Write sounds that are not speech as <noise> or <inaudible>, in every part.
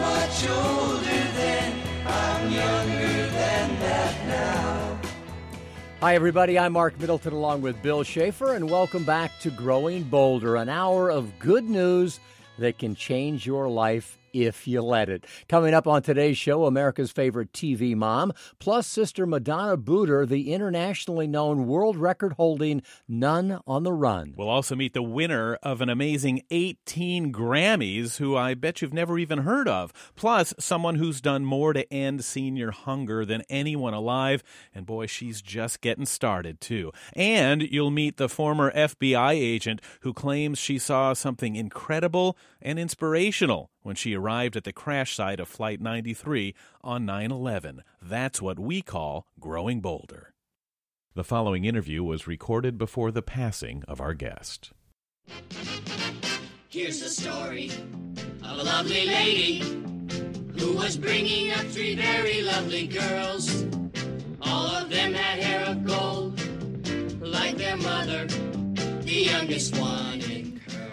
much older. I'm younger than that now. Hi, everybody. I'm Mark Middleton along with Bill Schaefer, and welcome back to Growing Bolder, an hour of good news that can change your life if you let it. Coming up on today's show, America's favorite TV mom, plus Sister Madonna Buder, the internationally known world record holding Nun on the Run. We'll also meet the winner of an amazing 18 Grammys, who I bet you've never even heard of, plus someone who's done more to end senior hunger than anyone alive. And boy, she's just getting started, too. And you'll meet the former FBI agent who claims she saw something incredible and inspirational when she arrived at the crash site of Flight 93 on 9 11. That's what we call growing bolder. The following interview was recorded before the passing of our guest. Here's the story of a lovely lady who was bringing up three very lovely girls. All of them had hair of gold, like their mother, the youngest one.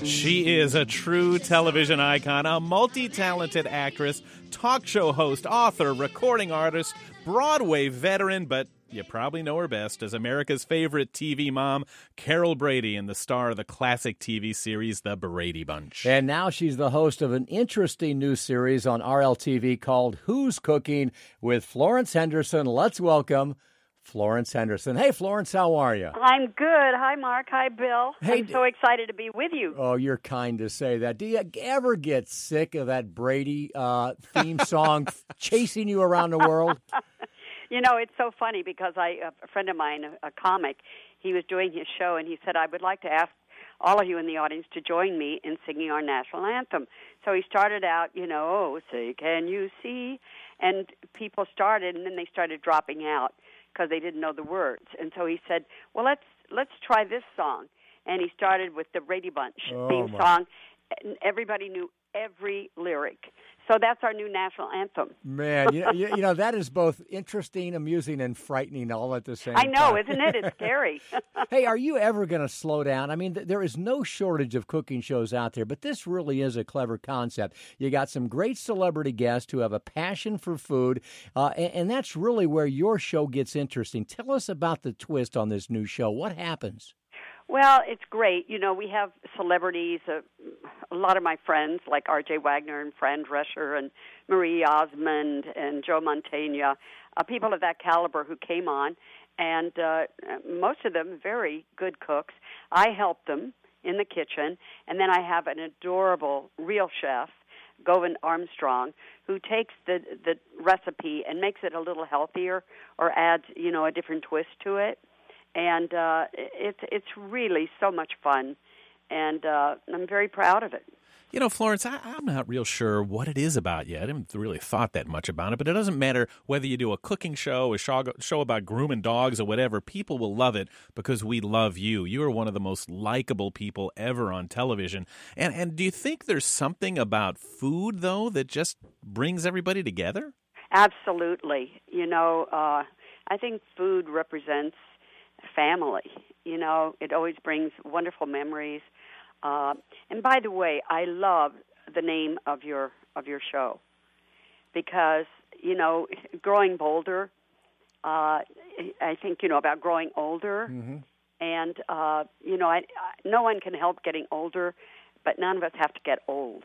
She is a true television icon, a multi talented actress, talk show host, author, recording artist, Broadway veteran, but you probably know her best as America's favorite TV mom, Carol Brady, and the star of the classic TV series The Brady Bunch. And now she's the host of an interesting new series on RLTV called Who's Cooking with Florence Henderson. Let's welcome Florence Henderson. Hey, Florence, how are you? I'm good. Hi, Mark. Hi, Bill. Hey, I'm so excited to be with you. Oh, you're kind to say that. Do you ever get sick of that Brady uh, theme song <laughs> chasing you around the world? <laughs> You know, it's so funny because I a friend of mine, a, a comic, he was doing his show and he said, "I would like to ask all of you in the audience to join me in singing our national anthem." So he started out, you know, oh, say, can you see? And people started, and then they started dropping out because they didn't know the words. And so he said, "Well, let's let's try this song." And he started with the Brady Bunch Oh, theme my. song, and everybody knew every lyric. So that's our new national anthem. Man, you know, you, you know <laughs> that is both interesting, amusing, and frightening all at the same time. I time. know, isn't it? It's scary. <laughs> <laughs> hey, are you ever going to slow down? I mean, th- there is no shortage of cooking shows out there, but this really is a clever concept. You got some great celebrity guests who have a passion for food, uh, and, and that's really where your show gets interesting. Tell us about the twist on this new show. What happens? Well, it's great. You know, we have celebrities, uh, a lot of my friends like R.J. Wagner and Fran Drescher and Marie Osmond and Joe Mantegna, uh, people of that caliber who came on, and uh, most of them very good cooks. I help them in the kitchen, and then I have an adorable real chef Govind Armstrong, who takes the the recipe and makes it a little healthier or adds you know a different twist to it, and uh, it's it's really so much fun, and uh, I'm very proud of it. You know, Florence, I, I'm not real sure what it is about yet. I haven't really thought that much about it, but it doesn't matter whether you do a cooking show, a show, show about grooming dogs, or whatever. People will love it because we love you. You are one of the most likable people ever on television. And and do you think there's something about food though that just brings everybody together? Absolutely, you know, uh, I think food represents family. You know, it always brings wonderful memories. Uh, and by the way, I love the name of your of your show because you know, <laughs> growing bolder. Uh, I think you know about growing older, and uh, you know, I, I, no one can help getting older, but none of us have to get old.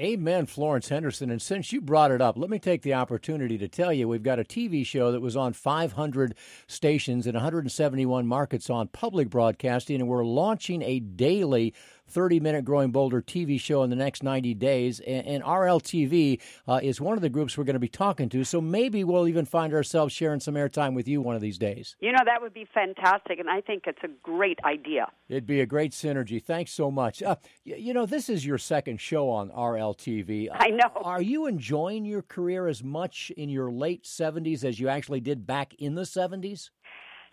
Amen, Florence Henderson. And since you brought it up, let me take the opportunity to tell you we've got a TV show that was on 500 stations in 171 markets on public broadcasting, and we're launching a daily 30 minute Growing Bolder TV show in the next 90 days. And, and RLTV uh, is one of the groups we're going to be talking to. So maybe we'll even find ourselves sharing some airtime with you one of these days. You know, that would be fantastic, and I think it's a great idea. It'd be a great synergy. Thanks so much. Uh, y- you know, this is your second show on RLTV. I know. Are you enjoying your career as much in your late 70s as you actually did back in the 70s?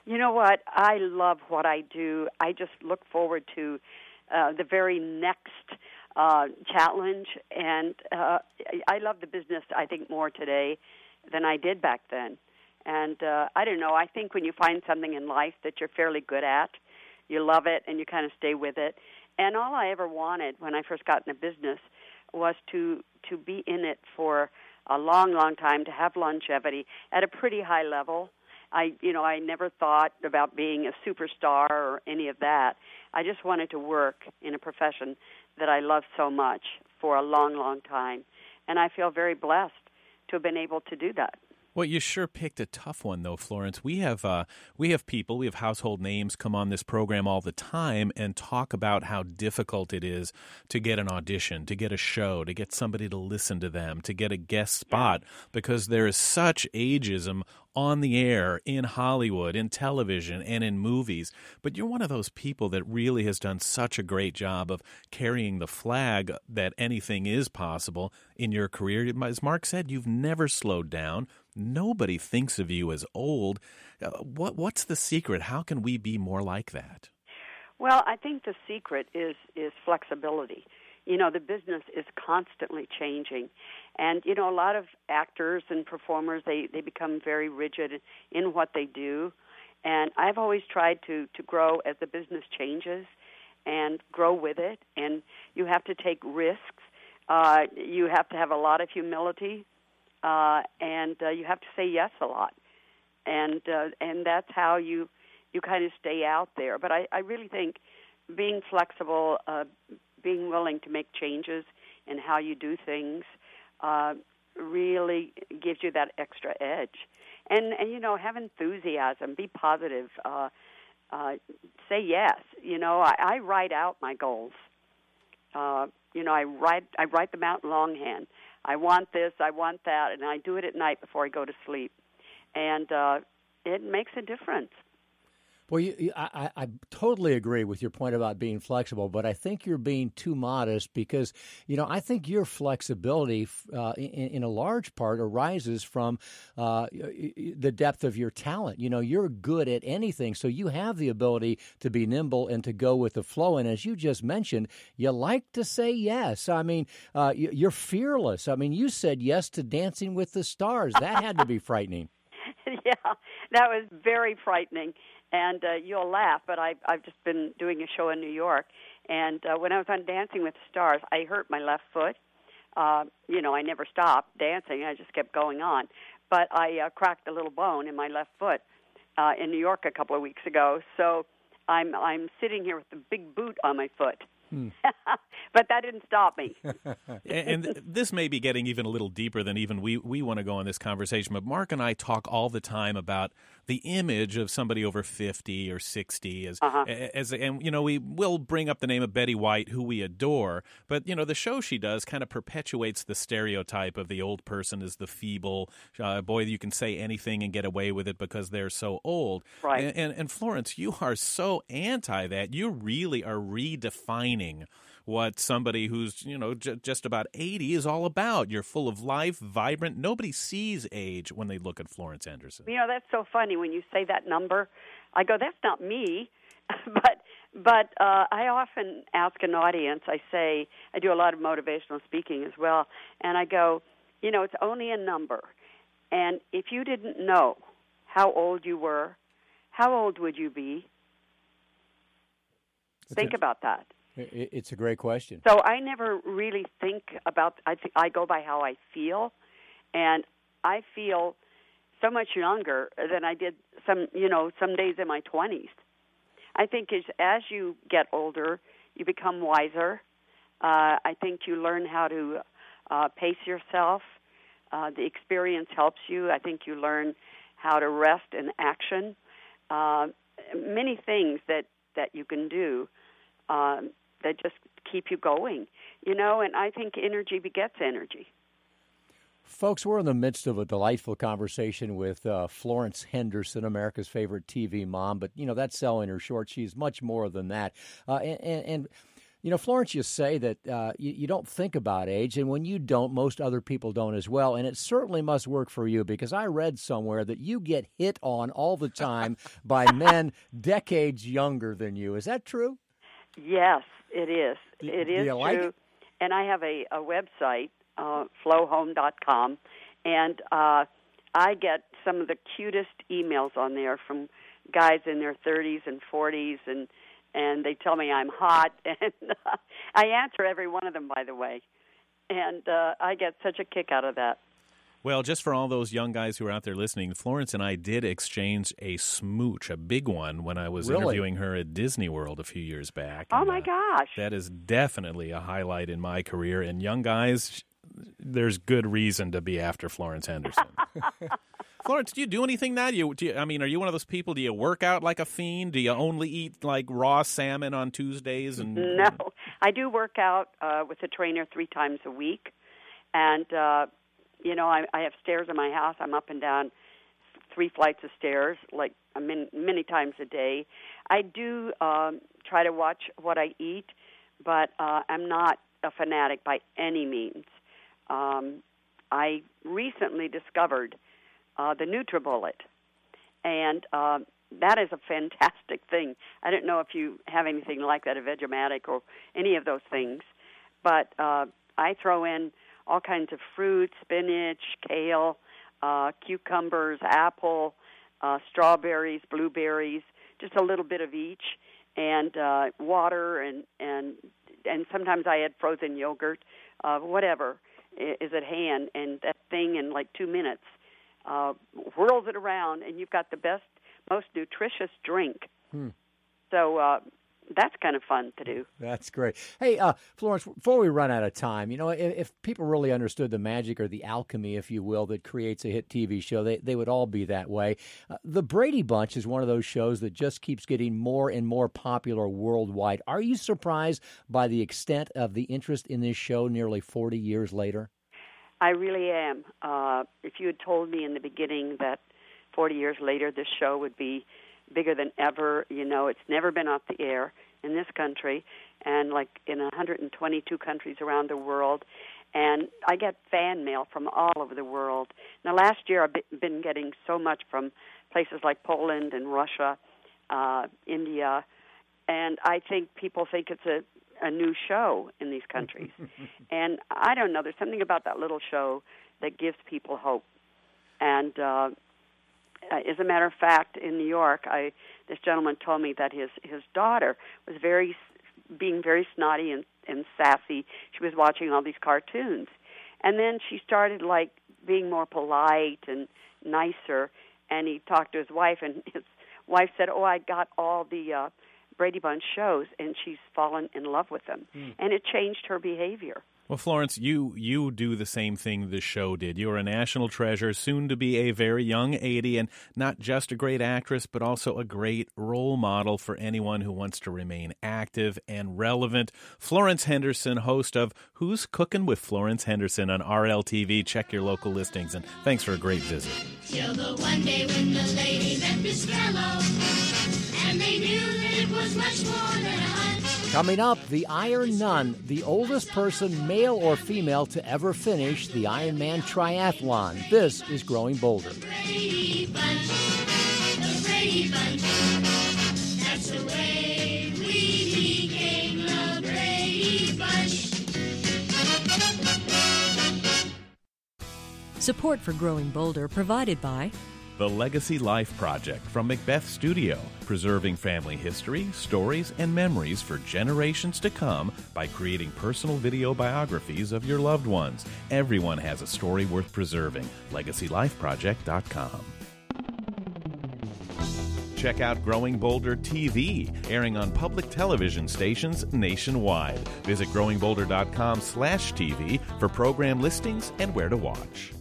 You know what? I love what I do. I just look forward to uh, the very next uh, challenge, and uh, I love the business. I think more today than I did back then. And uh, I don't know. I think when you find something in life that you're fairly good at, you love it, and you kind of stay with it. And all I ever wanted when I first got in the business was to to be in it for a long, long time, to have longevity at a pretty high level. I, you know, I never thought about being a superstar or any of that. I just wanted to work in a profession that I love so much for a long, long time, and I feel very blessed to have been able to do that. Well, you sure picked a tough one, though, Florence. We have uh, we have people, we have household names come on this program all the time and talk about how difficult it is to get an audition, to get a show, to get somebody to listen to them, to get a guest spot, because there is such ageism on the air in Hollywood, in television, and in movies. But you're one of those people that really has done such a great job of carrying the flag that anything is possible in your career. As Mark said, you've never slowed down. Nobody thinks of you as old. Uh, what what's the secret? How can we be more like that? Well, I think the secret is is flexibility. You know, the business is constantly changing, and you know, a lot of actors and performers they they become very rigid in what they do. And I've always tried to to grow as the business changes, and grow with it. And you have to take risks. Uh, you have to have a lot of humility uh, and uh, you have to say yes a lot, and uh, and that's how you you kind of stay out there. But I, I really think being flexible, uh, being willing to make changes in how you do things, uh, really gives you that extra edge. And and you know, have enthusiasm, be positive, uh, uh, say yes. You know, I, I write out my goals. Uh, you know, I write I write them out longhand. I want this, I want that, and I do it at night before I go to sleep, and uh, it makes a difference. Well, you, I, I totally agree with your point about being flexible, but I think you're being too modest because, you know, I think your flexibility, uh, in, in, a large part, arises from uh, the depth of your talent. You know, you're good at anything, so you have the ability to be nimble and to go with the flow. And as you just mentioned, you like to say yes. I mean, uh, you're fearless. I mean, you said yes to Dancing with the Stars. That had to be frightening. <laughs> yeah, that was very frightening and uh, you'll laugh, but I, I've just been doing a show in New York, and uh, when I was on Dancing with the Stars, I hurt my left foot. Uh, you know, I never stopped dancing; I just kept going on. But I uh, cracked a little bone in my left foot uh, in New York a couple of weeks ago. So I'm I'm sitting here with a big boot on my foot. Hmm. <laughs> but that didn't stop me. <laughs> and this may be getting even a little deeper than even we, we want to go in this conversation. But Mark and I talk all the time about the image of somebody over 50 or 60 as, uh-huh. as and you know we will bring up the name of Betty White who we adore but you know the show she does kind of perpetuates the stereotype of the old person as the feeble uh, boy you can say anything and get away with it because they're so old. Right. And, and, and Florence you are so anti that. You really are redefining what somebody who's you know j- just about 80 is all about. You're full of life vibrant. Nobody sees age when they look at florence Henderson. you know that's so funny when you say that number. I go that's not me. <laughs> But but uh, i often ask an audience i say i do a lot of motivational speaking as well and i go you know it's only a number. And if you didn't know how old you were how old would you be? Think about that. It's a great question. So I never really think about. I th- I go by how I feel, and I feel so much younger than I did some. You know, some days in my twenties. I think as as you get older, you become wiser. Uh, I think you learn how to uh, pace yourself. Uh, the experience helps you. I think you learn how to rest in action. Uh, many things that that you can do. Um, that just keep you going, you know. And I think energy begets energy. Folks, we're in the midst of a delightful conversation with uh, Florence Henderson, America's favorite TV mom. But, you know, that's selling her short. She's much more than that. Uh, and, and, and, you know, Florence, you say that uh, you, you, don't think about age, and when you don't, most other people don't as well. And it certainly must work for you because I read somewhere that you get hit on all the time by <laughs> men decades younger than you. Is that true? Yes, it is. It is true. Like it? And I have a, a website, uh, flowhome.com, and uh, I get some of the cutest emails on there from guys in their 30s and 40s, and and they tell me I'm hot, <laughs> and uh, I answer every one of them, by the way. and uh, I get such a kick out of that. Well, just for all those young guys who are out there listening, Florence and I did exchange a smooch, a big one, when I was Really? interviewing her at Disney World a few years back. Oh And, my uh, gosh! That is definitely a highlight in my career. And young guys, there's good reason to be after Florence Henderson. <laughs> Florence, do you do anything now? Do you, do you, I mean, are you one of those people? Do you work out like a fiend? Do you only eat like raw salmon on Tuesdays? And No, I do work out uh, with a trainer three times a week, and uh, you know I, I have stairs in my house. I'm up and down three flights of stairs, like min- many times a day. I do um, try to watch what I eat, but uh, I'm not a fanatic by any means. Um, I recently discovered uh, the NutriBullet, and um, that is a fantastic thing. I don't know if you have anything like that, a Vegematic or any of those things, but uh, I throw in all kinds of fruit, spinach, kale, uh, cucumbers, apple, uh, strawberries, blueberries, just a little bit of each, and uh, water, and and and sometimes I add frozen yogurt, uh, whatever is at hand, and that thing in like two minutes uh, whirls it around, and you've got the best, most nutritious drink. So uh, that's kind of fun to do. That's great. Hey, uh, Florence, before we run out of time, you know, if, if people really understood the magic or the alchemy, if you will, that creates a hit TV show, they, they would all be that way. Uh, the Brady Bunch is one of those shows that just keeps getting more and more popular worldwide. Are you surprised by the extent of the interest in this show nearly 40 years later? I really am. Uh, if you had told me in the beginning that 40 years later this show would be bigger than ever, you know, it's never been off the air in this country and like in 122 countries around the world. And I get fan mail from all over the world. Now, last year I've been getting so much from places like Poland and Russia, uh, India, and I think people think it's a a new show in these countries. <laughs> and I don't know, there's something about that little show that gives people hope. And uh, uh, as a matter of fact, in New York, I this gentleman told me that his his daughter was very being very snotty and and sassy. She was watching all these cartoons, and then she started like being more polite and nicer. And he talked to his wife, and <laughs> his wife said, "Oh, I got all the." uh Brady Bunch shows, and she's fallen in love with them, and it changed her behavior. Well, Florence, you you do the same thing the show did. You're a national treasure, soon to be a very young 80, and not just a great actress, but also a great role model for anyone who wants to remain active and relevant. Florence Henderson, host of Who's Cooking with Florence Henderson on RLTV. Check your local listings, and thanks for a great visit. Till the one day when the lady met Costello, and they knew that it was much more than. Coming up, the Iron Nun, the oldest person, male or female, to ever finish the Ironman triathlon. This is Growing Bolder. Brady Bunch, the Brady Bunch. That's the way we became the Brady Bunch. Support for Growing Bolder provided by The Legacy Life Project from Macbeth Studio, preserving family history, stories, and memories for generations to come by creating personal video biographies of your loved ones. Everyone has a story worth preserving. LegacyLifeProject.com. Check out Growing Bolder TV, airing on public television stations nationwide. Visit growingbolder.com slash TV for program listings and where to watch.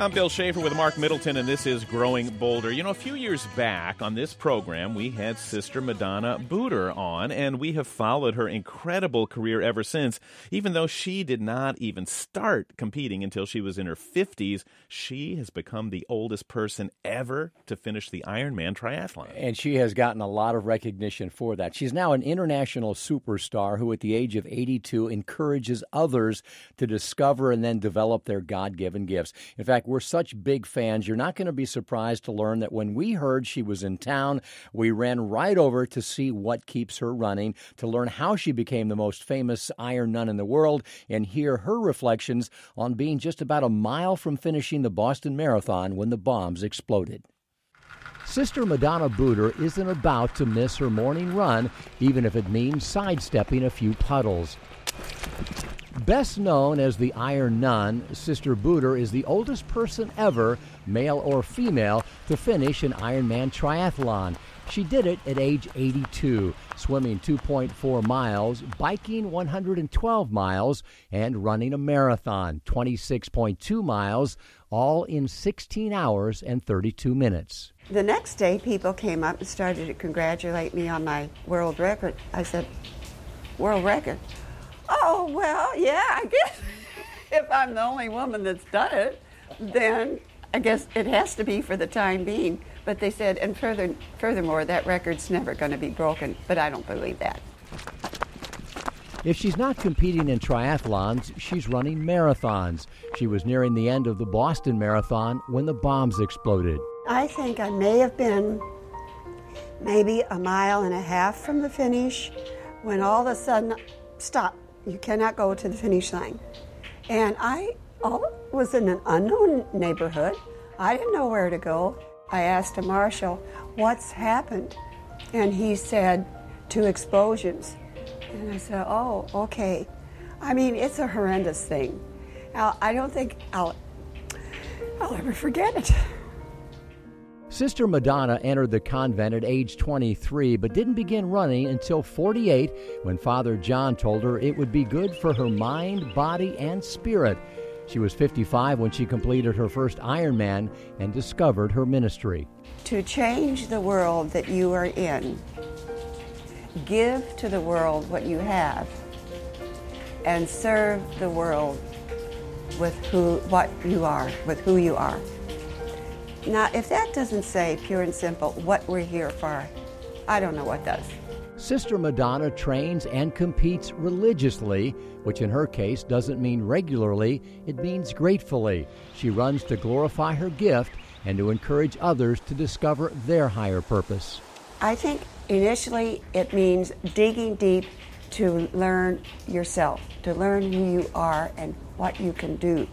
I'm Bill Schaefer with Mark Middleton, and this is Growing Bolder. You know, a few years back on this program, we had Sister Madonna Buder on, and we have followed her incredible career ever since. Even though she did not even start competing until she was in her 50s, she has become the oldest person ever to finish the Ironman triathlon. And she has gotten a lot of recognition for that. She's now an international superstar who, at the age of 82, encourages others to discover and then develop their God given gifts. In fact, we're such big fans, you're not going to be surprised to learn that when we heard she was in town, we ran right over to see what keeps her running, to learn how she became the most famous Iron Nun in the world, and hear her reflections on being just about a mile from finishing the Boston Marathon when the bombs exploded. Sister Madonna Buder isn't about to miss her morning run, even if it means sidestepping a few puddles. Best known as the Iron Nun, Sister Buder is the oldest person ever, male or female, to finish an Ironman triathlon. She did it at age 82, swimming 2.4 miles, biking 112 miles, and running a marathon, 26.2 miles, all in 16 hours and 32 minutes. The next day, people came up and started to congratulate me on my world record. I said, World record? Oh, well, yeah, I guess <laughs> if I'm the only woman that's done it, then I guess it has to be for the time being. But they said, and further, furthermore, that record's never going to be broken. But I don't believe that. If she's not competing in triathlons, she's running marathons. She was nearing the end of the Boston Marathon when the bombs exploded. I think I may have been maybe a mile and a half from the finish when all of a sudden, stop, you cannot go to the finish line. And I was in an unknown neighborhood. I didn't know where to go. I asked a marshal, What's happened? And he said, Two explosions. And I said, Oh, okay. I mean, it's a horrendous thing. I don't think I'll, I'll ever forget it. Sister Madonna entered the convent at age 23, but didn't begin running until 48 when Father John told her it would be good for her mind, body, and spirit. She was 55 when she completed her first Ironman and discovered her ministry. To change the world that you are in, give to the world what you have, and serve the world with who, what you are, with who you are. Now, if that doesn't say pure and simple what we're here for, I don't know what does. Sister Madonna trains and competes religiously, which in her case doesn't mean regularly, it means gratefully. She runs to glorify her gift and to encourage others to discover their higher purpose. I think initially it means digging deep to learn yourself, to learn who you are and what you can do.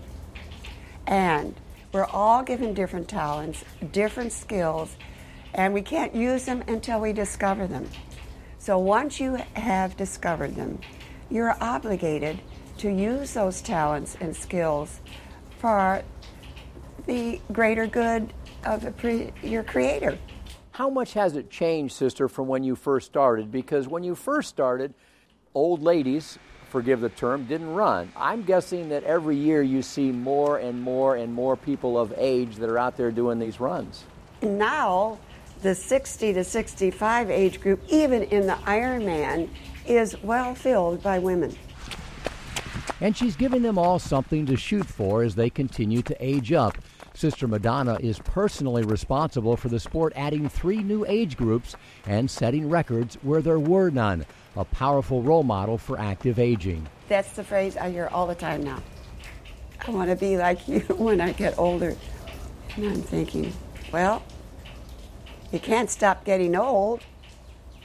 And we're all given different talents, different skills, and we can't use them until we discover them. So once you have discovered them, you're obligated to use those talents and skills for the greater good of pre- your creator. How much has it changed, sister, from when you first started? Because when you first started, old ladies forgive the term, didn't run. I'm guessing that every year you see more and more and more people of age that are out there doing these runs. Now, the 60 to 65 age group, even in the Ironman, is well filled by women. And she's giving them all something to shoot for as they continue to age up. Sister Madonna is personally responsible for the sport adding three new age groups and setting records where there were none a powerful role model for active aging. That's the phrase I hear all the time now. I want to be like you <laughs> when I get older. And I'm thinking, well, you can't stop getting old,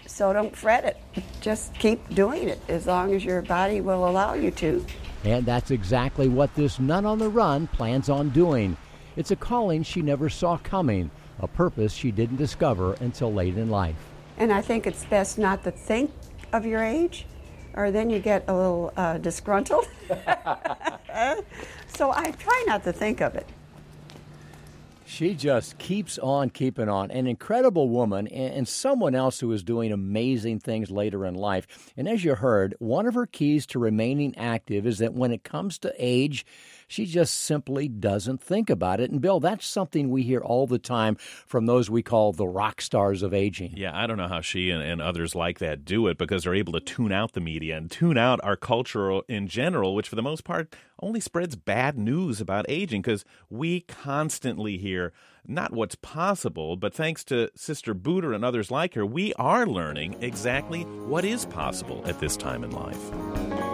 so don't fret it. Just keep doing it as long as your body will allow you to. And that's exactly what this nun on the run plans on doing. It's a calling she never saw coming, a purpose she didn't discover until late in life. And I think it's best not to think of your age, or then you get a little uh, disgruntled. <laughs> so I try not to think of it. She just keeps on keeping on. An incredible woman and someone else who is doing amazing things later in life. And as you heard, one of her keys to remaining active is that when it comes to age, she just simply doesn't think about it. And Bill, that's something we hear all the time from those we call the rock stars of aging. Yeah, I don't know how she and, and others like that do it because they're able to tune out the media and tune out our culture in general, which for the most part only spreads bad news about aging because we constantly hear not what's possible, but thanks to Sister Buder and others like her, we are learning exactly what is possible at this time in life.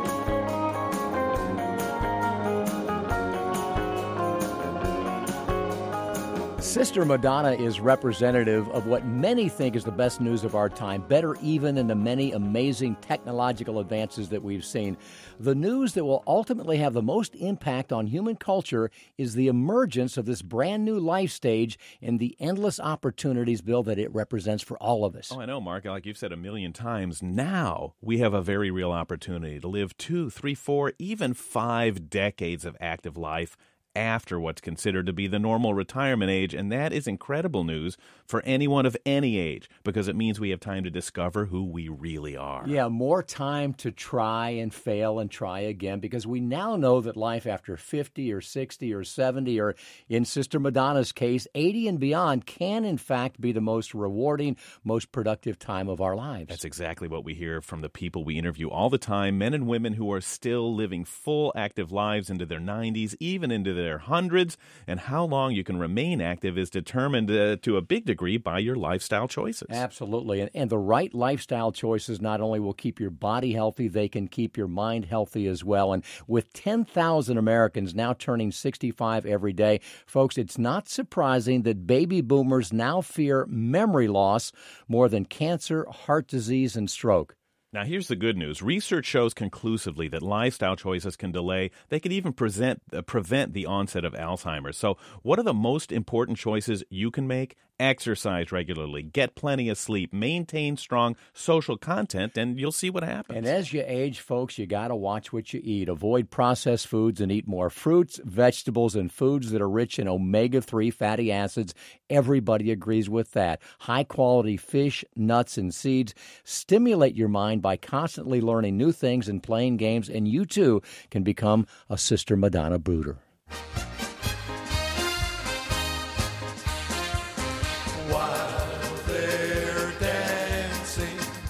Sister Madonna is representative of what many think is the best news of our time, better even than the many amazing technological advances that we've seen. The news that will ultimately have the most impact on human culture is the emergence of this brand new life stage and the endless opportunities, Bill, that it represents for all of us. Oh, I know, Mark. Like you've said a million times, now we have a very real opportunity to live two, three, four, even five decades of active life after what's considered to be the normal retirement age. And that is incredible news for anyone of any age because it means we have time to discover who we really are. Yeah, more time to try and fail and try again because we now know that life after 50 or 60 or 70 or in Sister Madonna's case, 80 and beyond can in fact be the most rewarding, most productive time of our lives. That's exactly what we hear from the people we interview all the time men and women who are still living full active lives into their 90s, even into their hundreds, and how long you can remain active is determined uh, to a big degree by your lifestyle choices. Absolutely. And, and the right lifestyle choices not only will keep your body healthy, they can keep your mind healthy as well. And with 10,000 Americans now turning 65 every day, folks, it's not surprising that baby boomers now fear memory loss more than cancer, heart disease, and stroke. Now, here's the good news. Research shows conclusively that lifestyle choices can delay, they can even present, uh, prevent the onset of Alzheimer's. So, what are the most important choices you can make? Exercise regularly, get plenty of sleep, maintain strong social content, and you'll see what happens. And as you age, folks, you got to watch what you eat. Avoid processed foods and eat more fruits, vegetables, and foods that are rich in omega 3 fatty acids. Everybody agrees with that. High quality fish, nuts, and seeds stimulate your mind by constantly learning new things and playing games, and you too can become a Sister Madonna Buder.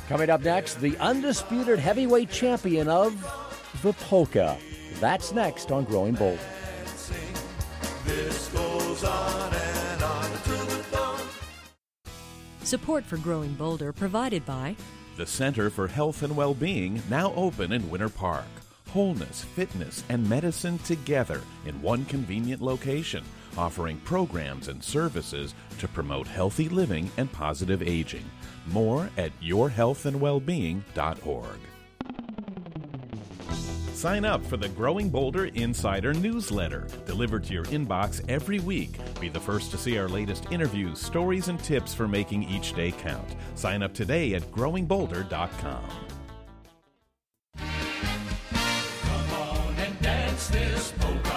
Coming up next, the undisputed heavyweight champion of the polka. That's next on Growing Bold. This goes on and on until the dawn. Support for Growing Bolder provided by The Center for Health and Well-Being, now open in Winter Park. Wholeness, fitness, and medicine together in one convenient location, offering programs and services to promote healthy living and positive aging. More at yourhealthandwellbeing.org. Sign up for the Growing Bolder Insider newsletter, delivered to your inbox every week. Be the first to see our latest interviews, stories, and tips for making each day count. Sign up today at growingbolder.com. Come on and dance this polka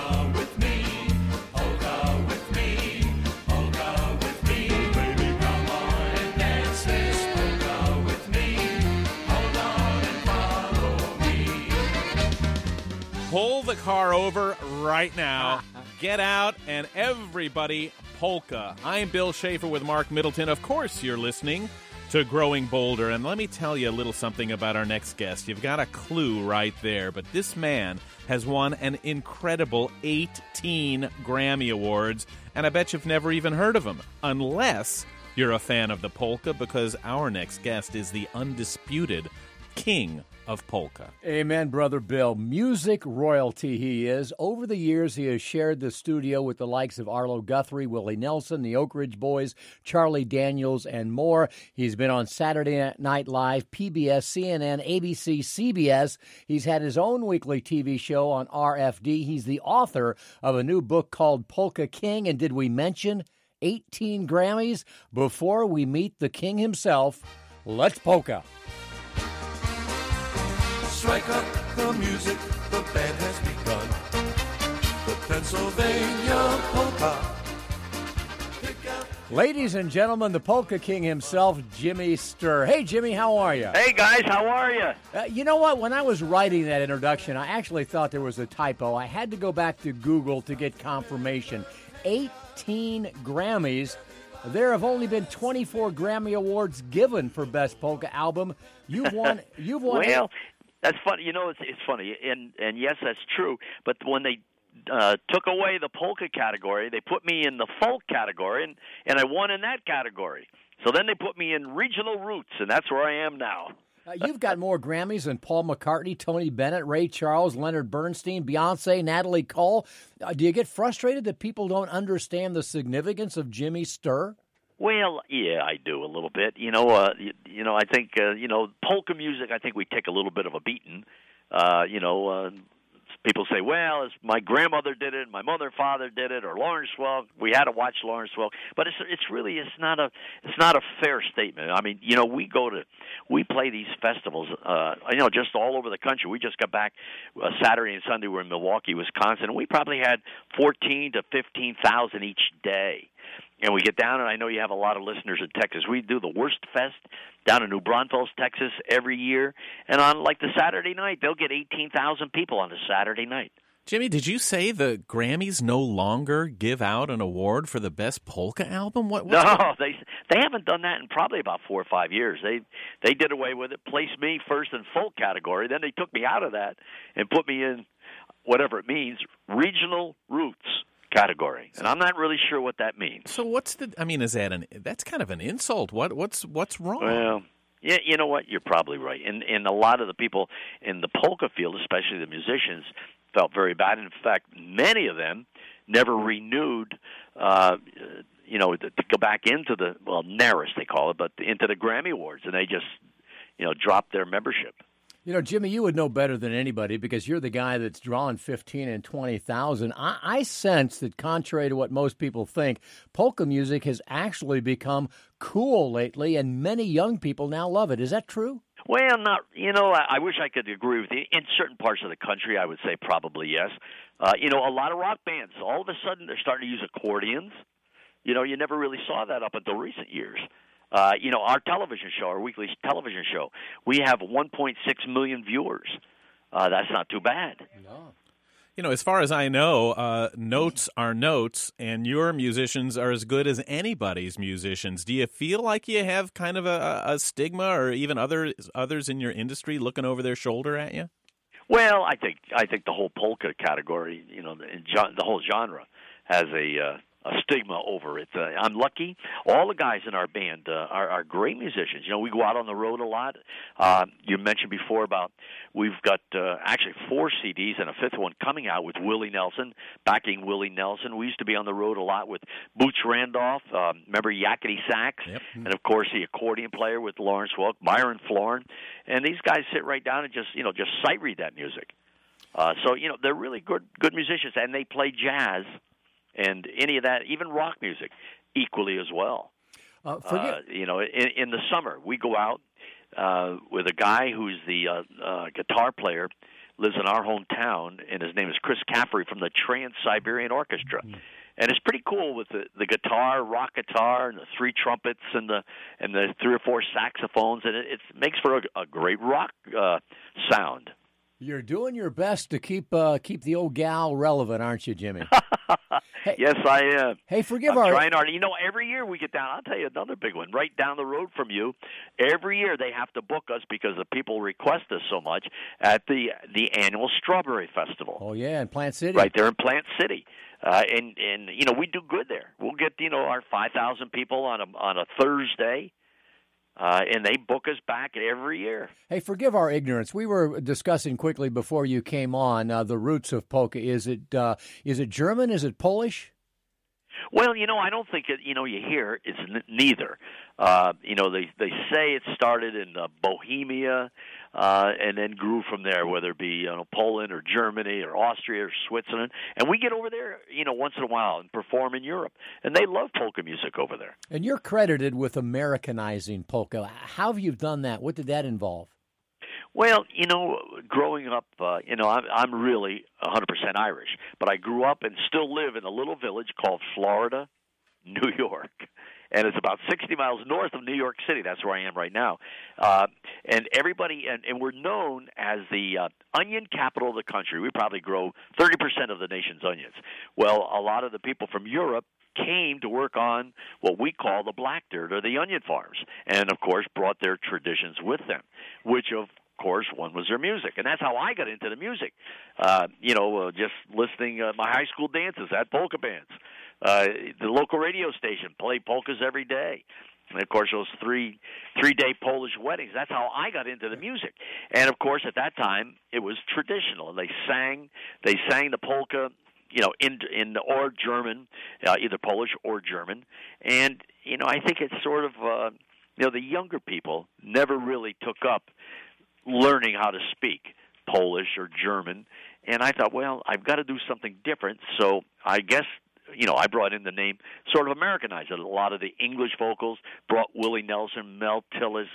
Pull the car over right now. Ah. Get out and everybody polka. I'm Bill Schaefer with Mark Middleton. Of course, you're listening to Growing Bolder. And let me tell you a little something about our next guest. You've got a clue right there, but this man has won an incredible 18 Grammy Awards, and I bet you've never even heard of him, unless you're a fan of the polka, because our next guest is the undisputed king of polka. Amen, Brother Bill. Music royalty he is. Over the years, he has shared the studio with the likes of Arlo Guthrie, Willie Nelson, the Oak Ridge Boys, Charlie Daniels, and more. He's been on Saturday Night Live, PBS, CNN, ABC, CBS. He's had his own weekly TV show on RFD. He's the author of a new book called Polka King. And did we mention 18 Grammys? Before we meet the king himself, let's polka. Strike up the music, the band has begun. The Pennsylvania polka. Pick out Ladies and gentlemen, the polka king himself, Jimmy Sturr. Hey, Jimmy, how are you? Hey guys, how are you? Uh, you know what? When I was writing that introduction, I actually thought there was a typo. I had to go back to Google to get confirmation. 18 Grammys. There have only been 24 Grammy Awards given for Best Polka Album. You've won. You've won. <laughs> Well, that's funny. You know, it's it's funny, and and yes, that's true. But when they uh, took away the polka category, they put me in the folk category, and and I won in that category. So then they put me in regional roots, and that's where I am now. Uh, you've got more Grammys than Paul McCartney, Tony Bennett, Ray Charles, Leonard Bernstein, Beyonce, Natalie Cole. Uh, do you get frustrated that people don't understand the significance of Jimmy Sturr? Well, yeah, I do a little bit. You know, uh, you, you know, I think uh, you know polka music. I think we take a little bit of a beating. Uh, you know, uh, people say, "Well, it's my grandmother did it, my mother, father did it, or Lawrence Welk. We had to watch Lawrence Welk." But it's it's really it's not a it's not a fair statement. I mean, you know, we go to we play these festivals, uh, you know, just all over the country. We just got back uh, Saturday and Sunday. We're in Milwaukee, Wisconsin, and we probably had fourteen to fifteen thousand each day and we get down and I know you have a lot of listeners in Texas. We do the Worst Fest down in New Braunfels, Texas every year. And on like the Saturday night, they'll get 18,000 people on a Saturday night. Jimmy, did you say the Grammys no longer give out an award for the best polka album? What? what's No, the- <laughs> they they haven't done that in probably about 4 or 5 years. They they did away with it, placed me first in folk category, then they took me out of that and put me in whatever it means, regional roots category. And I'm not really sure what that means. So what's the? I mean, is that an? That's kind of an insult. What? What's what's wrong? Well, yeah, you know what? You're probably right. And and a lot of the people in the polka field, especially the musicians, felt very bad. In fact, many of them never renewed. Uh, you know, to, to go back into the well, NARAS they call it, but into the Grammy Awards, and they just, you know, dropped their membership. You know, Jimmy, you would know better than anybody because you're the guy that's drawing 15 and 20,000. I, I sense that, contrary to what most people think, polka music has actually become cool lately, and many young people now love it. Is that true? Well, not you know. I, I wish I could agree with you. In certain parts of the country, I would say probably yes. Uh, you know, a lot of rock bands all of a sudden they're starting to use accordions. You know, you never really saw that up until recent years. Uh, you know, our television show, our weekly television show, we have 1.6 million viewers. Uh, that's not too bad. No. You know, as far as I know, uh, notes are notes, and your musicians are as good as anybody's musicians. Do you feel like you have kind of a, a stigma, or even others others in your industry looking over their shoulder at you? Well, I think I think the whole polka category, you know, the, the whole genre has a uh, a stigma over it. Uh, I'm lucky. All the guys in our band uh, are, are great musicians. You know, we go out on the road a lot. Uh, you mentioned before about we've got uh, actually four CDs and a fifth one coming out with Willie Nelson, backing Willie Nelson. We used to be on the road a lot with Boots Randolph. Um, remember Yakety Sax, Yep. and of course the accordion player with Lawrence Welk, Myron Floren, and these guys sit right down and just you know just sight read that music. Uh, so you know they're really good good musicians, and they play jazz and any of that, even rock music, equally as well. Uh, forget, Uh, you know, in, in the summer we go out uh, with a guy who's the uh, uh, guitar player, lives in our hometown, and his name is Chris Caffrey from the Trans Siberian Orchestra. And it's pretty cool with the the guitar, rock guitar, and the three trumpets and the and the three or four saxophones, and it, it makes for a, a great rock uh, sound. You're doing your best to keep uh, keep the old gal relevant, aren't you, Jimmy? <laughs> yes, I am. hey, forgive I'm our trying hard. You know, every year we get down. I'll tell you another big one. Right down the road from you, every year they have to book us because the people request us so much at the the annual Strawberry Festival. Oh yeah, in Plant City. Right there in Plant City, uh, and and you know we do good there. We'll get you know our five thousand people on a on a Thursday, uh, and they book us back every year. Hey, forgive our ignorance. We were discussing quickly before you came on uh, the roots of polka. Is it uh, is it German? Is it Polish? Well, you know, I don't think it. You know, you hear it's n- neither. Uh, you know, they they say it started in uh, Bohemia, uh, and then grew from there, whether it be you know Poland or Germany or Austria or Switzerland. And we get over there, you know, once in a while and perform in Europe, and they love polka music over there. And you're credited with Americanizing polka. How have you done that? What did that involve? Well, you know, growing up, uh, you know, I'm I'm really 100% Irish, but I grew up and still live in a little village called Florida, <laughs> New York. And it's about 60 miles north of New York City. That's where I am right now. Uh, and everybody, and, and we're known as the uh, onion capital of the country. We probably grow 30% of the nation's onions. Well, a lot of the people from Europe came to work on what we call the black dirt or the onion farms, and of course brought their traditions with them, which of course one was their music, and that's how I got into the music. Uh, you know, uh, just listening uh, my high school dances at polka bands. Uh, the local radio station played polkas every day. And of course, those three three day Polish weddings. That's how I got into the music. And of course, at that time, it was traditional. And they sang they sang the polka, you know, in in or German, uh, either Polish or German. And you know, I think it's sort of uh, you know the younger people never really took up learning how to speak Polish or German. And I thought, well, I've got to do something different. So I guess you know, I brought in the name, sort of Americanized it. A lot of the English vocals brought Willie Nelson, Mel Tillis,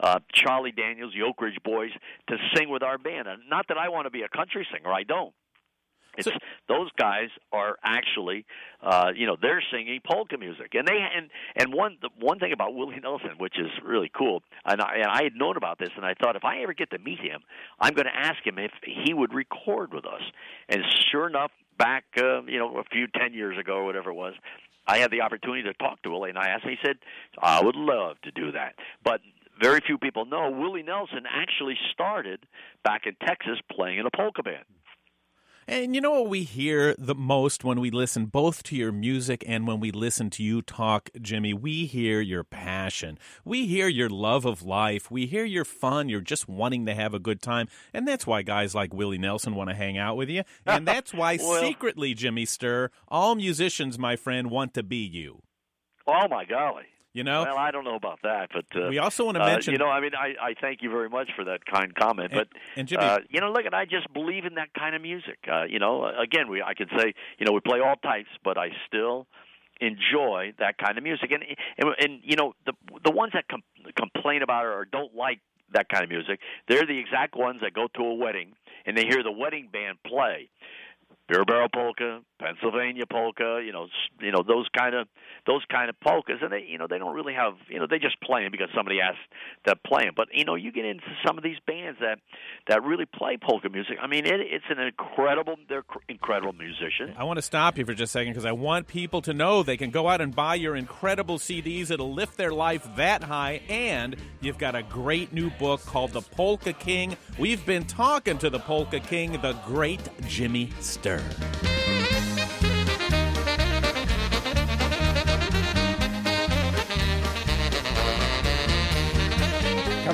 uh, Charlie Daniels, the Oak Ridge Boys to sing with our band. And not that I want to be a country singer, I don't. It's those guys are actually, uh, you know, they're singing polka music, and they and and one the one thing about Willie Nelson, which is really cool, and I, and I had known about this, and I thought if I ever get to meet him, I'm going to ask him if he would record with us. And sure enough, back uh, you know a few ten years ago or whatever it was, I had the opportunity to talk to Willie, and I asked him. He said, "I would love to do that," but very few people know Willie Nelson actually started back in Texas playing in a polka band. And you know what we hear the most when we listen both to your music and when we listen to you talk, Jimmy? We hear your passion. We hear your love of life. We hear your fun. You're just wanting to have a good time. And that's why guys like Willie Nelson want to hang out with you. <laughs> And that's why Well- secretly, Jimmy Sturr, all musicians, my friend, want to be you. Oh my golly! You know? Well, I don't know about that, but uh, We also want to uh, mention- you know, I mean, I, I thank you very much for that kind comment, And- but and Jimmy- uh, you know, look, and I just believe in that kind of music. Uh, you know, again, we I could say, you know, we play all types, but I still enjoy that kind of music, and and, and you know, the the ones that com- complain about it or don't like that kind of music, they're the exact ones that go to a wedding and they hear the wedding band play. Beer Barrel Polka, Pennsylvania Polka, you know, you know those kind of those kind of polkas, and they, you know, they don't really have, you know, they just play them because somebody asked to play them. But you know, you get into some of these bands that that really play polka music. I mean, it, it's an incredible, they're cr- incredible musicians. I want to stop you for just a second because I want people to know they can go out and buy your incredible CDs. It'll lift their life that high. And you've got a great new book called The Polka King. We've been talking to the Polka King, the great Jimmy Sturr.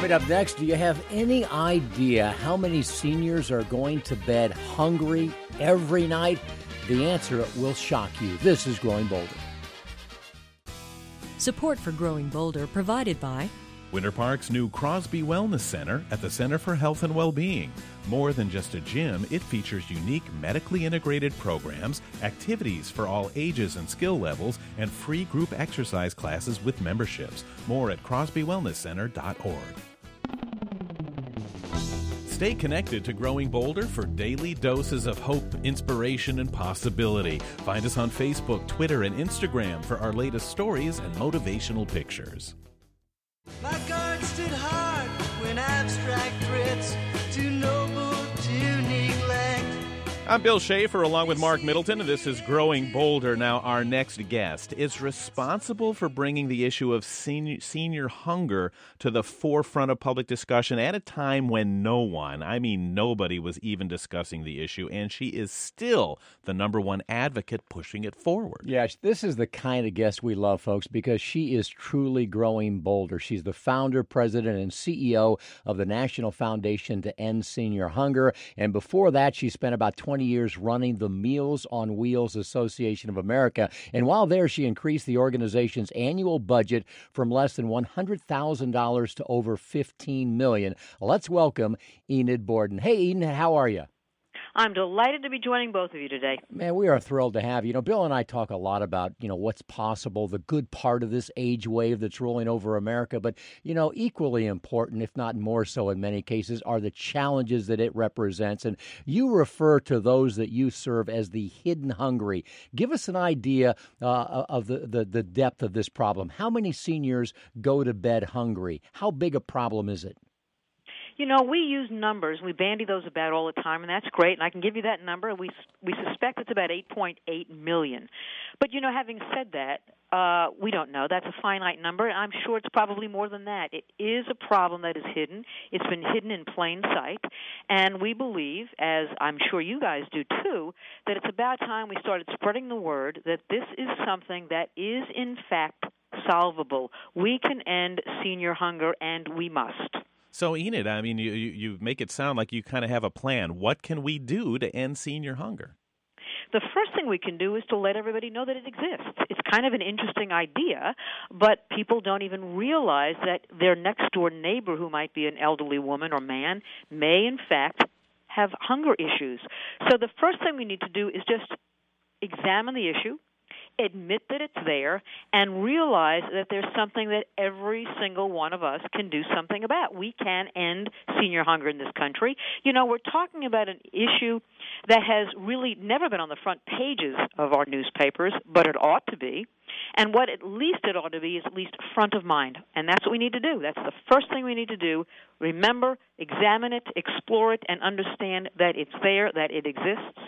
Coming up next, do you have any idea how many seniors are going to bed hungry every night? The answer will shock you. This is Growing Bolder. Support for Growing Bolder provided by Winter Park's new Crosby Wellness Center at the Center for Health and Well-Being. More than just a gym, it features unique medically integrated programs, activities for all ages and skill levels, and free group exercise classes with memberships. More at crosbywellnesscenter.org. Stay connected to Growing Bolder for daily doses of hope, inspiration, and possibility. Find us on Facebook, Twitter, and Instagram for our latest stories and motivational pictures. My guard stood hard when abstract threats I'm Bill Schaefer along with Mark Middleton, this is Growing Bolder. Now, our next guest is responsible for bringing the issue of senior, senior hunger to the forefront of public discussion at a time when no one, I mean nobody, was even discussing the issue, and she is still the number one advocate pushing it forward. Yeah, this is the kind of guest we love, folks, because she is truly growing bolder. She's the founder, president, and CEO of the National Foundation to End Senior Hunger. And before that, she spent about 20 years running the Meals on Wheels Association of America. And while there, she increased the organization's annual budget from less than $100,000 to over 15 million. Let's welcome Enid Borden. Hey, Enid, how are you? I'm delighted to be joining both of you today. Man, we are thrilled to have you. You know, Bill and I talk a lot about, you know, what's possible, the good part of this age wave that's rolling over America. But, you know, equally important, if not more so in many cases, are the challenges that it represents. And you refer to those that you serve as the hidden hungry. Give us an idea uh, of the, the, the depth of this problem. How many seniors go to bed hungry? How big a problem is it? You know, we use numbers. We bandy those about all the time, and that's great. And I can give you that number. We we suspect it's about 8.8 million. But you know, having said that, uh, we don't know. That's a finite number. I'm sure it's probably more than that. It is a problem that is hidden. It's been hidden in plain sight, and we believe, as I'm sure you guys do too, that it's about time we started spreading the word that this is something that is in fact solvable. We can end senior hunger, and we must. So, Enid, I mean, you, you make it sound like you kind of have a plan. What can we do to end senior hunger? the first thing we can do is to let everybody know that it exists. It's kind of an interesting idea, but people don't even realize that their next door neighbor, who might be an elderly woman or man, may in fact have hunger issues. So the first thing we need to do is just examine the issue, admit that it's there and realize that there's something that every single one of us can do something about. We can end senior hunger in this country. You know, we're talking about an issue that has really never been on the front pages of our newspapers, but it ought to be. And what at least it ought to be is at least front of mind. And that's what we need to do. That's the first thing we need to do. Remember, examine it, explore it, and understand that it's there, that it exists,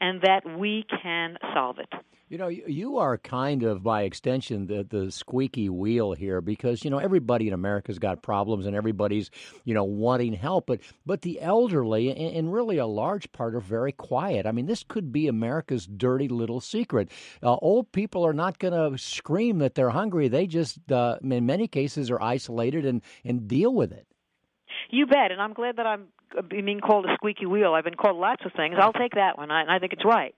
and that we can solve it. You know, you- are kind of, by extension, the the squeaky wheel here because you know everybody in America's got problems and everybody's you know wanting help, but but the elderly and really a large part are very quiet. I mean, this could be America's dirty little secret. Uh, old people are not going to scream that they're hungry; they just, uh, in many cases, are isolated and and deal with it. You bet, and I'm glad that I'm being called a squeaky wheel. I've been called lots of things. I'll take that one, I think it's right.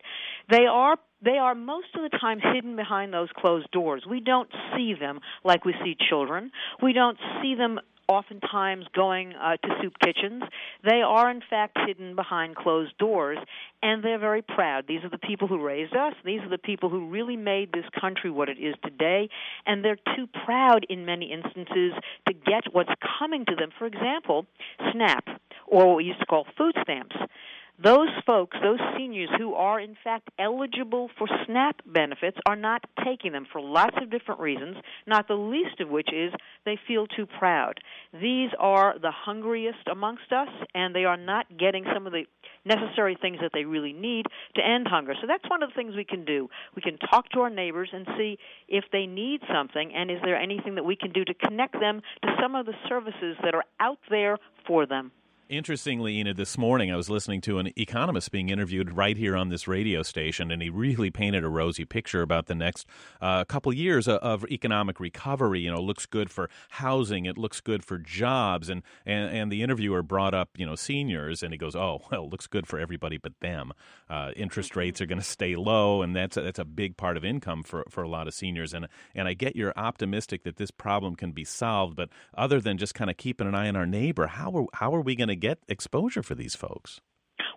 They are they are most of the time hidden behind those closed doors. We don't see them like we see children. We don't see them oftentimes going uh, to soup kitchens. They are, in fact, hidden behind closed doors, and they're very proud. These are the people who raised us. These are the people who really made this country what it is today, and they're too proud in many instances to get what's coming to them. For example, SNAP, or what we used to call food stamps those folks, those seniors who are in fact eligible for SNAP benefits, are not taking them for lots of different reasons, not the least of which is they feel too proud. These are the hungriest amongst us, and they are not getting some of the necessary things that they really need to end hunger. So that's one of the things we can do. We can talk to our neighbors and see if they need something, and is there anything that we can do to connect them to some of the services that are out there for them. Interestingly, Enid, this morning I was listening to an economist being interviewed right here on this radio station, and he really painted a rosy picture about the next uh, couple years of, economic recovery. You know, looks good for housing, it looks good for jobs, and, and and the interviewer brought up you know seniors, and he goes, "Oh, well, it looks good for everybody but them. Uh, interest rates are going to stay low, and that's a, that's a big part of income for for a lot of seniors. And and I get you're optimistic that this problem can be solved, but other than just kind of keeping an eye on our neighbor, how are how are we going to get exposure for these folks?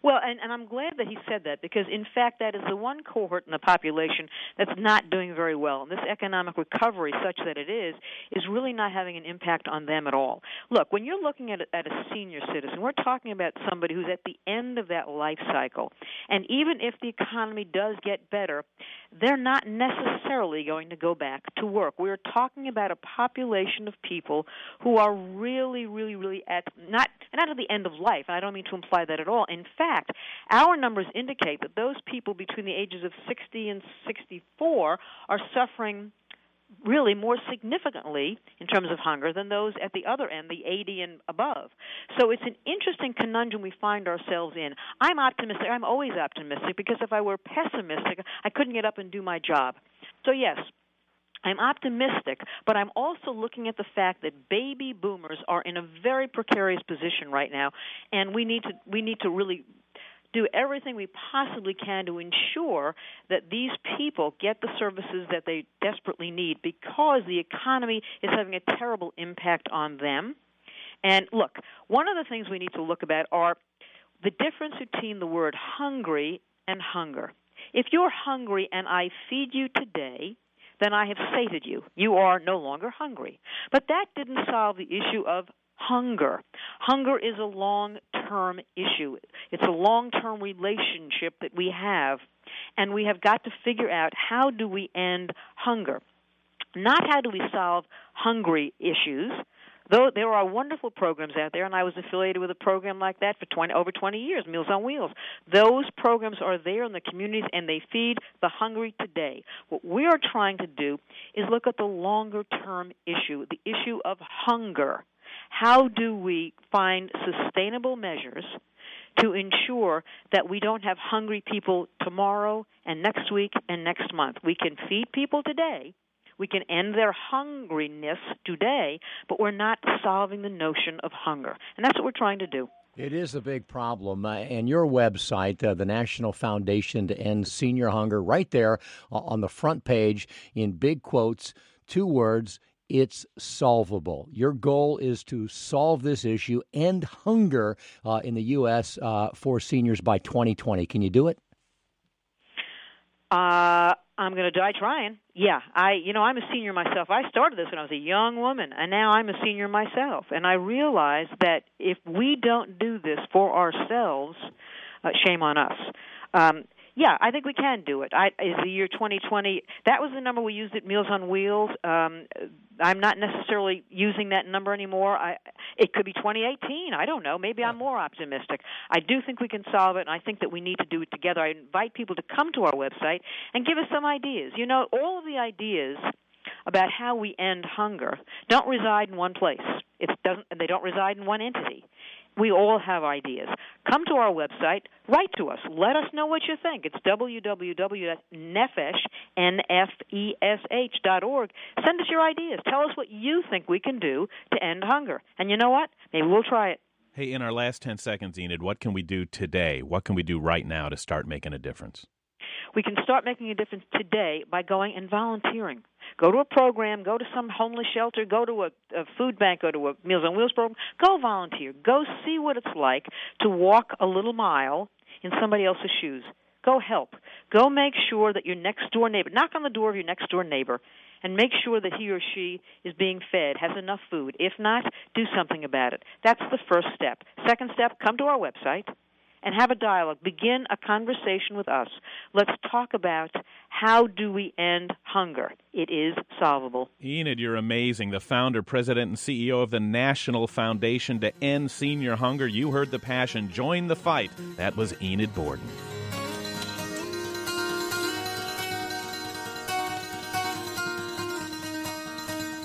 Well, and, and I'm glad that he said that because, in fact, that is the one cohort in the population that's not doing very well. And this economic recovery, such that it is, is really not having an impact on them at all. Look, when you're looking at at a senior citizen, we're talking about somebody who's at the end of that life cycle. And even if the economy does get better, they're not necessarily going to go back to work. We're talking about a population of people who are really, really, really at not not at the end of life. And I don't mean to imply that at all. In fact, our numbers indicate that those people between the ages of 60 and 64 are suffering really more significantly in terms of hunger than those at the other end, the 80 and above. So it's an interesting conundrum we find ourselves in. I'm optimistic. I'm always optimistic because if I were pessimistic, I couldn't get up and do my job. So, yes, I'm optimistic, but I'm also looking at the fact that baby boomers are in a very precarious position right now, and we need to we need to really do everything we possibly can to ensure that these people get the services that they desperately need because the economy is having a terrible impact on them. And look, one of the things we need to look about are the difference between the word hungry and hunger. If you're hungry and I feed you today, then I have sated you. You are no longer hungry. But that didn't solve the issue of hunger. Hunger is a long term issue, it's a long term relationship that we have, and we have got to figure out how do we end hunger. Not how do we solve hungry issues. Though there are wonderful programs out there, and I was affiliated with a program like that for 20, over 20 years, Meals on Wheels. Those programs are there in the communities, and they feed the hungry today. What we are trying to do is look at the longer term issue, the issue of hunger. How do we find sustainable measures to ensure that we don't have hungry people tomorrow and next week and next month? We can feed people today. We can end their hungriness today, but we're not solving the notion of hunger. And that's what we're trying to do. It is a big problem. Uh, and your website, uh, the National Foundation to End Senior Hunger, right there uh, on the front page in big quotes, two words it's solvable. Your goal is to solve this issue, end hunger uh, in the U.S. Uh, for seniors by 2020. Can you do it? Uh, I'm going to die trying. Yeah, I you know I'm a senior myself. I started this when I was a young woman, and now I'm a senior myself. And I realize that if we don't do this for ourselves, uh, shame on us. Um, yeah, I think we can do it. I, is the year 2020? That was the number we used at Meals on Wheels. Um, I'm not necessarily using that number anymore. I, it could be 2018. I don't know. Maybe I'm more optimistic. I do think we can solve it, and I think that we need to do it together. I invite people to come to our website and give us some ideas. You know, all of the ideas about how we end hunger don't reside in one place. It doesn't. They don't reside in one entity we all have ideas. Come to our website, write to us, let us know what you think. It's www.nefesh, N-F-E-S-H dot org. Send us your ideas. Tell us what you think we can do to end hunger. And you know what? Maybe we'll try it. Hey, in our last 10 seconds, Enid, what can we do today? What can we do right now to start making a difference? We can start making a difference today by going and volunteering. Go to a program, go to some homeless shelter, go to a, a food bank, go to a Meals on Wheels program. Go volunteer. Go see what it's like to walk a little mile in somebody else's shoes. Go help. Go make sure that your next door neighbor, knock on the door of your next door neighbor, and make sure that he or she is being fed, has enough food. If not, do something about it. That's the first step. Second step, come to our website and have a dialogue. Begin a conversation with us. Let's talk about how do we end hunger. It is solvable. Enid, you're amazing. The founder, president, and CEO of the National Foundation to End Senior Hunger. You heard the passion. Join the fight. That was Enid Borden.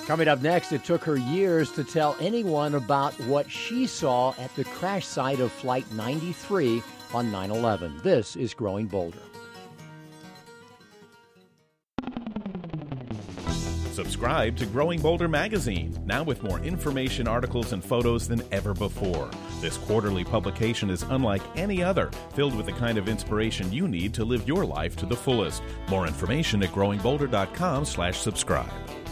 Coming up next, it took her years to tell anyone about what she saw at the crash site of Flight 93 on 9 11. This is Growing Bolder. Subscribe to Growing Bolder magazine, now with more information, articles, and photos than ever before. This quarterly publication is unlike any other, filled with the kind of inspiration you need to live your life to the fullest. More information at growingbolder.com/subscribe.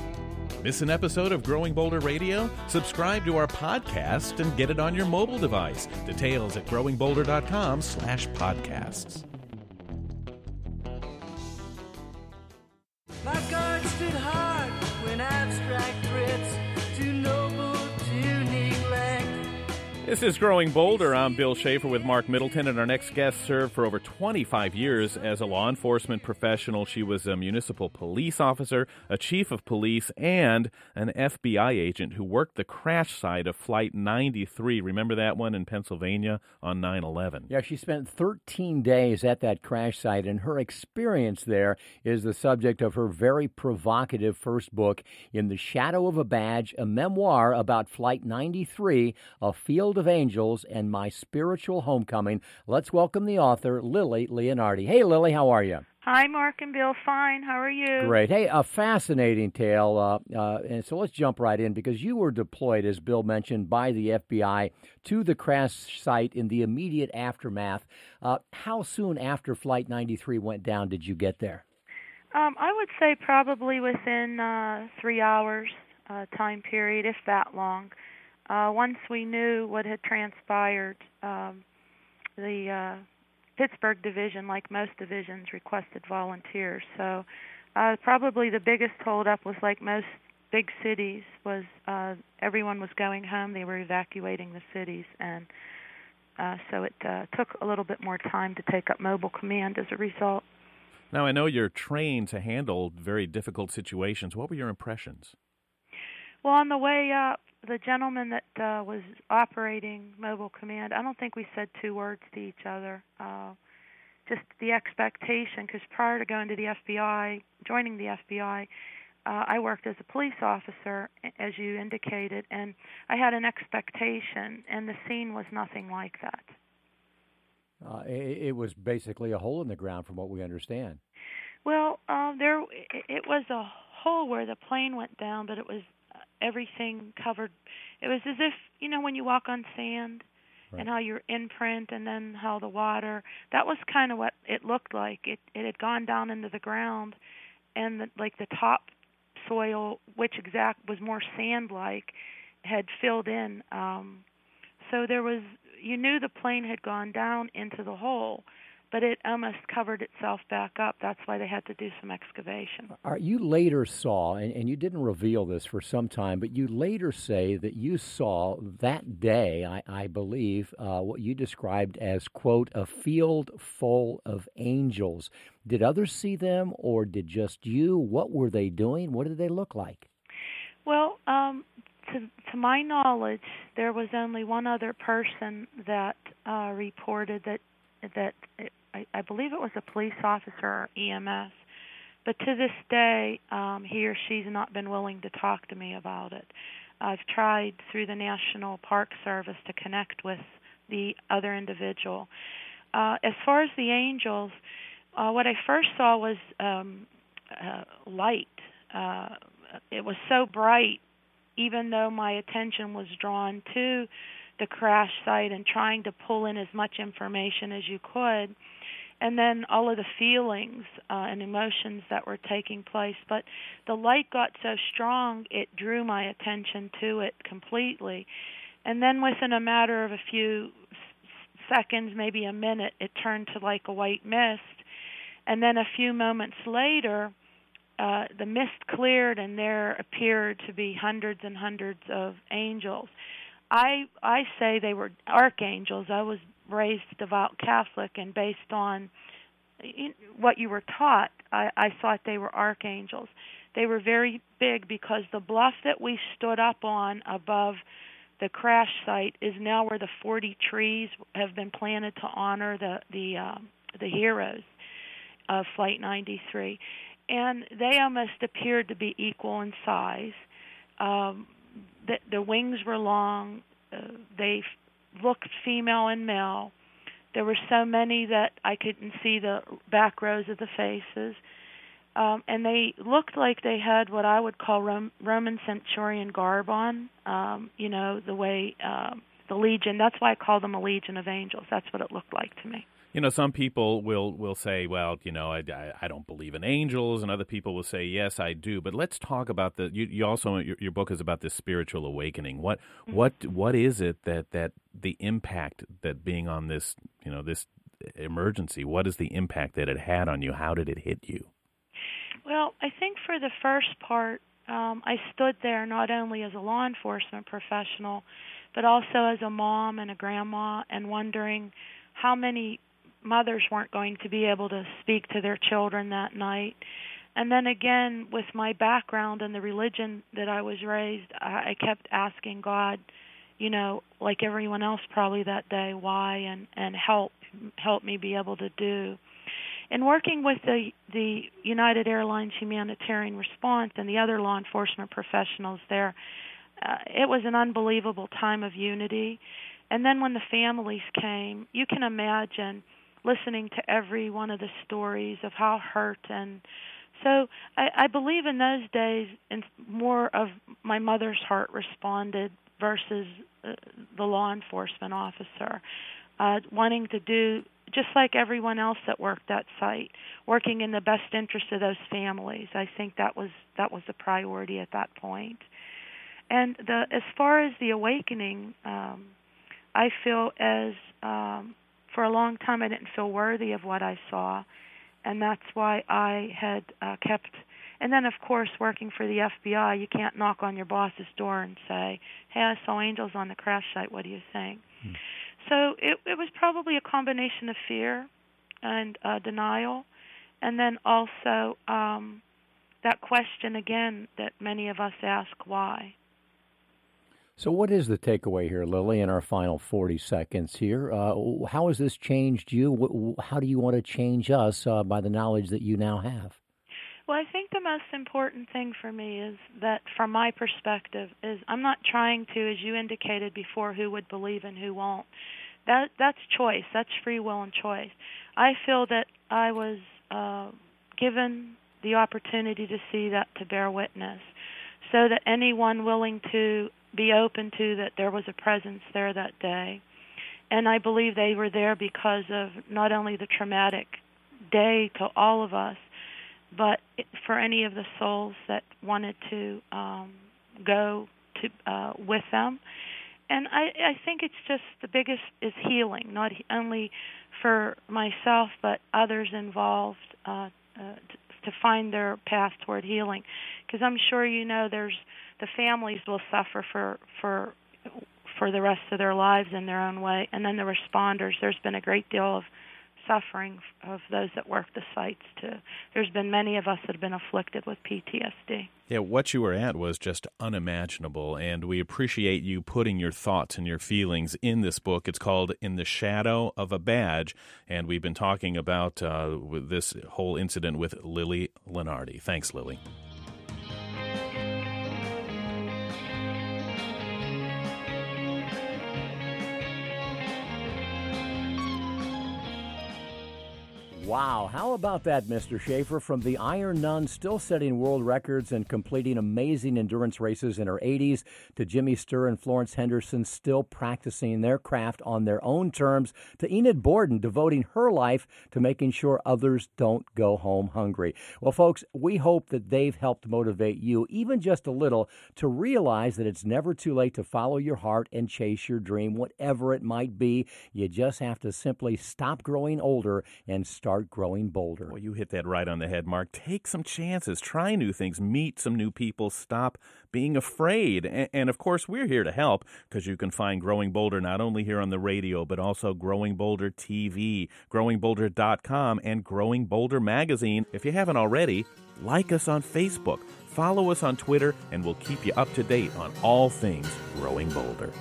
Miss an episode of Growing Bolder Radio? Subscribe to our podcast and get it on your mobile device. Details at growingbolder.com slash podcasts. My guard stood hard when abstract This is Growing Bolder. I'm Bill Schaefer with Mark Middleton, and our next guest served for over 25 years as a law enforcement professional. She was a municipal police officer, a chief of police, and an FBI agent who worked the crash site of Flight 93. Remember that one in Pennsylvania on 9 11? Yeah, she spent 13 days at that crash site, and her experience there is the subject of her very provocative first book, In the Shadow of a Badge, a memoir about Flight 93, a field of angels, and my spiritual homecoming. Let's welcome the author, Lily Leonardi. Hey, Lily, how are you? Hi, Mark and Bill. Fine. How are you? Great. Hey, a fascinating tale. Uh, uh, and so let's jump right in because you were deployed, as Bill mentioned, by the FBI to the crash site in the immediate aftermath. Uh, how soon after Flight 93 went down did you get there? Um, I would say probably within uh, three hours uh, time period, if that long. Uh, once we knew what had transpired, um, the uh, Pittsburgh division, like most divisions, requested volunteers. So uh, probably the biggest holdup was like most big cities was uh, everyone was going home. They were evacuating the cities, and uh, so it uh, took a little bit more time to take up mobile command as a result. Now, I know you're trained to handle very difficult situations. What were your impressions? Well, on the way up, the gentleman that uh, was operating mobile command, I don't think we said two words to each other. Uh, just the expectation, because prior to going to the FBI, joining the FBI, uh, I worked as a police officer, as you indicated, and I had an expectation, and the scene was nothing like that. Uh, it, it was basically a hole in the ground, from what we understand. Well, uh, there it was a hole where the plane went down, but it was everything covered. It was as if you know when you walk on sand, and how your imprint, and then how the water. That was kind of what it looked like. It it had gone down into the ground, and the, like the top soil, which exact was more sand-like, had filled in. Um, so there was you knew the plane had gone down into the hole, but it almost covered itself back up. That's why they had to do some excavation. Are, you later saw, and, and you didn't reveal this for some time, but you later say that you saw that day, I, I believe, uh, what you described as, quote, a field full of angels. Did others see them, or did just you? What were they doing? What did they look like? Well, um, to to my knowledge, there was only one other person that uh, reported that that I, I believe it was a police officer or EMS. But to this day, um, he or she's not been willing to talk to me about it. I've tried through the National Park Service to connect with the other individual. Uh, as far as the angels, uh, what I first saw was um, uh, light. Uh, it was so bright even though my attention was drawn to the crash site and trying to pull in as much information as you could and then all of the feelings uh, and emotions that were taking place. But the light got so strong it drew my attention to it completely. And then within a matter of a few seconds maybe a minute it turned to like a white mist. And then a few moments later uh, the mist cleared and there appeared to be hundreds and hundreds of angels. I I say they were archangels. I was raised devout Catholic, and based on what you were taught, I, I thought they were archangels. They were very big because the bluff that we stood up on above the crash site is now where the 40 trees have been planted to honor the the uh, the heroes of Flight 93 and they almost appeared to be equal in size. Um, the, the wings were long. Uh, they looked female and male. There were so many that I couldn't see the back rows of the faces. Um, and they looked like they had what I would call Rom- Roman centurion garb on. Um, you know, the way uh, the legion. That's why I call them a legion of angels. That's what it looked like to me you know, some people will will say, well, you know, I, I, I, don't believe in angels, and other people will say, yes, I do. But let's talk about the. You, you also your, your, book is about this spiritual awakening. What mm-hmm. what what is it that that the impact that being on this you know this emergency? What is the impact that it had on you? How did it hit you? Well, I think for the first part, um, I stood there not only as a law enforcement professional, but also as a mom and a grandma, and wondering how many mothers weren't going to be able to speak to their children that night. And then again, with my background and the religion that I was raised, I, kept asking God, you know, like everyone else probably that day, why and and help help me be able to do. In working with the the United Airlines humanitarian response and the other law enforcement professionals there, uh, it was an unbelievable time of unity. And then when the families came, you can imagine listening to every one of the stories of how hurt and so I, I believe in those days and more of my mother's heart responded versus uh, the law enforcement officer uh, wanting to do just like everyone else that worked that site working in the best interest of those families. I think that was that was the priority at that point. And the as far as the awakening um i feel as um for a long time I didn't feel worthy of what I saw, and that's why I had uh, kept. And then, of course, working for the FBI, you can't knock on your boss's door and say, "Hey, I saw angels on the crash site. What do you think?" Hmm. So it it was probably a combination of fear and uh, denial, and then also um, that question again that many of us ask, "Why?" So, what is the takeaway here, Lily, in our final 40 seconds here? Uh, how has this changed you? How do you want to change us uh, by the knowledge that you now have? Well, I think the most important thing for me is that, from my perspective, is I'm not trying to, as you indicated before, who would believe and who won't. That that's choice. That's free will and choice. I feel that I was uh, given the opportunity to see that, to bear witness, so that anyone willing to be open to that there was a presence there that day. And I believe they were there because of not only the traumatic day to all of us, but for any of the souls that wanted to um, go to uh, with them. And I, I think it's just the biggest is healing, not only for myself but others involved uh, uh, to find their path toward healing. Because I'm sure you know there's the families will suffer for for for the rest of their lives in their own way, and then the responders. There's been a great deal of suffering of those that work the sites too. There's been many of us that have been afflicted with PTSD. Yeah, what you were at was just unimaginable, and we appreciate you putting your thoughts and your feelings in this book. It's called In the Shadow of a Badge, and we've been talking about uh, this whole incident with Lily Leonardi. Thanks, Lily. Wow, how about that, Mr. Schaefer? From the Iron Nun, still setting world records and completing amazing endurance races in her 80s, to Jimmy Sturr and Florence Henderson still practicing their craft on their own terms, to Enid Borden devoting her life to making sure others don't go home hungry. Well, folks, we hope that they've helped motivate you, even just a little, to realize that it's never too late to follow your heart and chase your dream, whatever it might be. You just have to simply stop growing older and start growing bolder. Well, you hit that right on the head, Mark. Take some chances, try new things, meet some new people, stop being afraid. And, and of course, we're here to help because you can find Growing Bolder not only here on the radio, but also Growing Bolder TV, growingbolder.com, and Growing Bolder magazine. If you haven't already, like us on Facebook, follow us on Twitter, and we'll keep you up to date on all things Growing Bolder.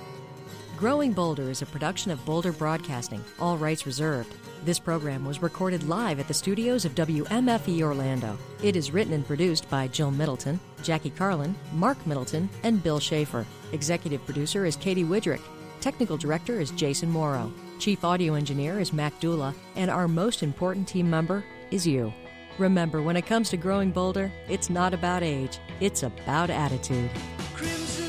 Growing Bolder is a production of Bolder Broadcasting, all rights reserved. This program was recorded live at the studios of WMFE Orlando. It is written and produced by Jill Middleton, Jackie Carlin, Mark Middleton, and Bill Schaefer. Executive producer is Katie Widrick. Technical director is Jason Morrow. Chief audio engineer is Mac Dula. And our most important team member is you. Remember, when it comes to growing bolder, it's not about age, it's about attitude. Crimson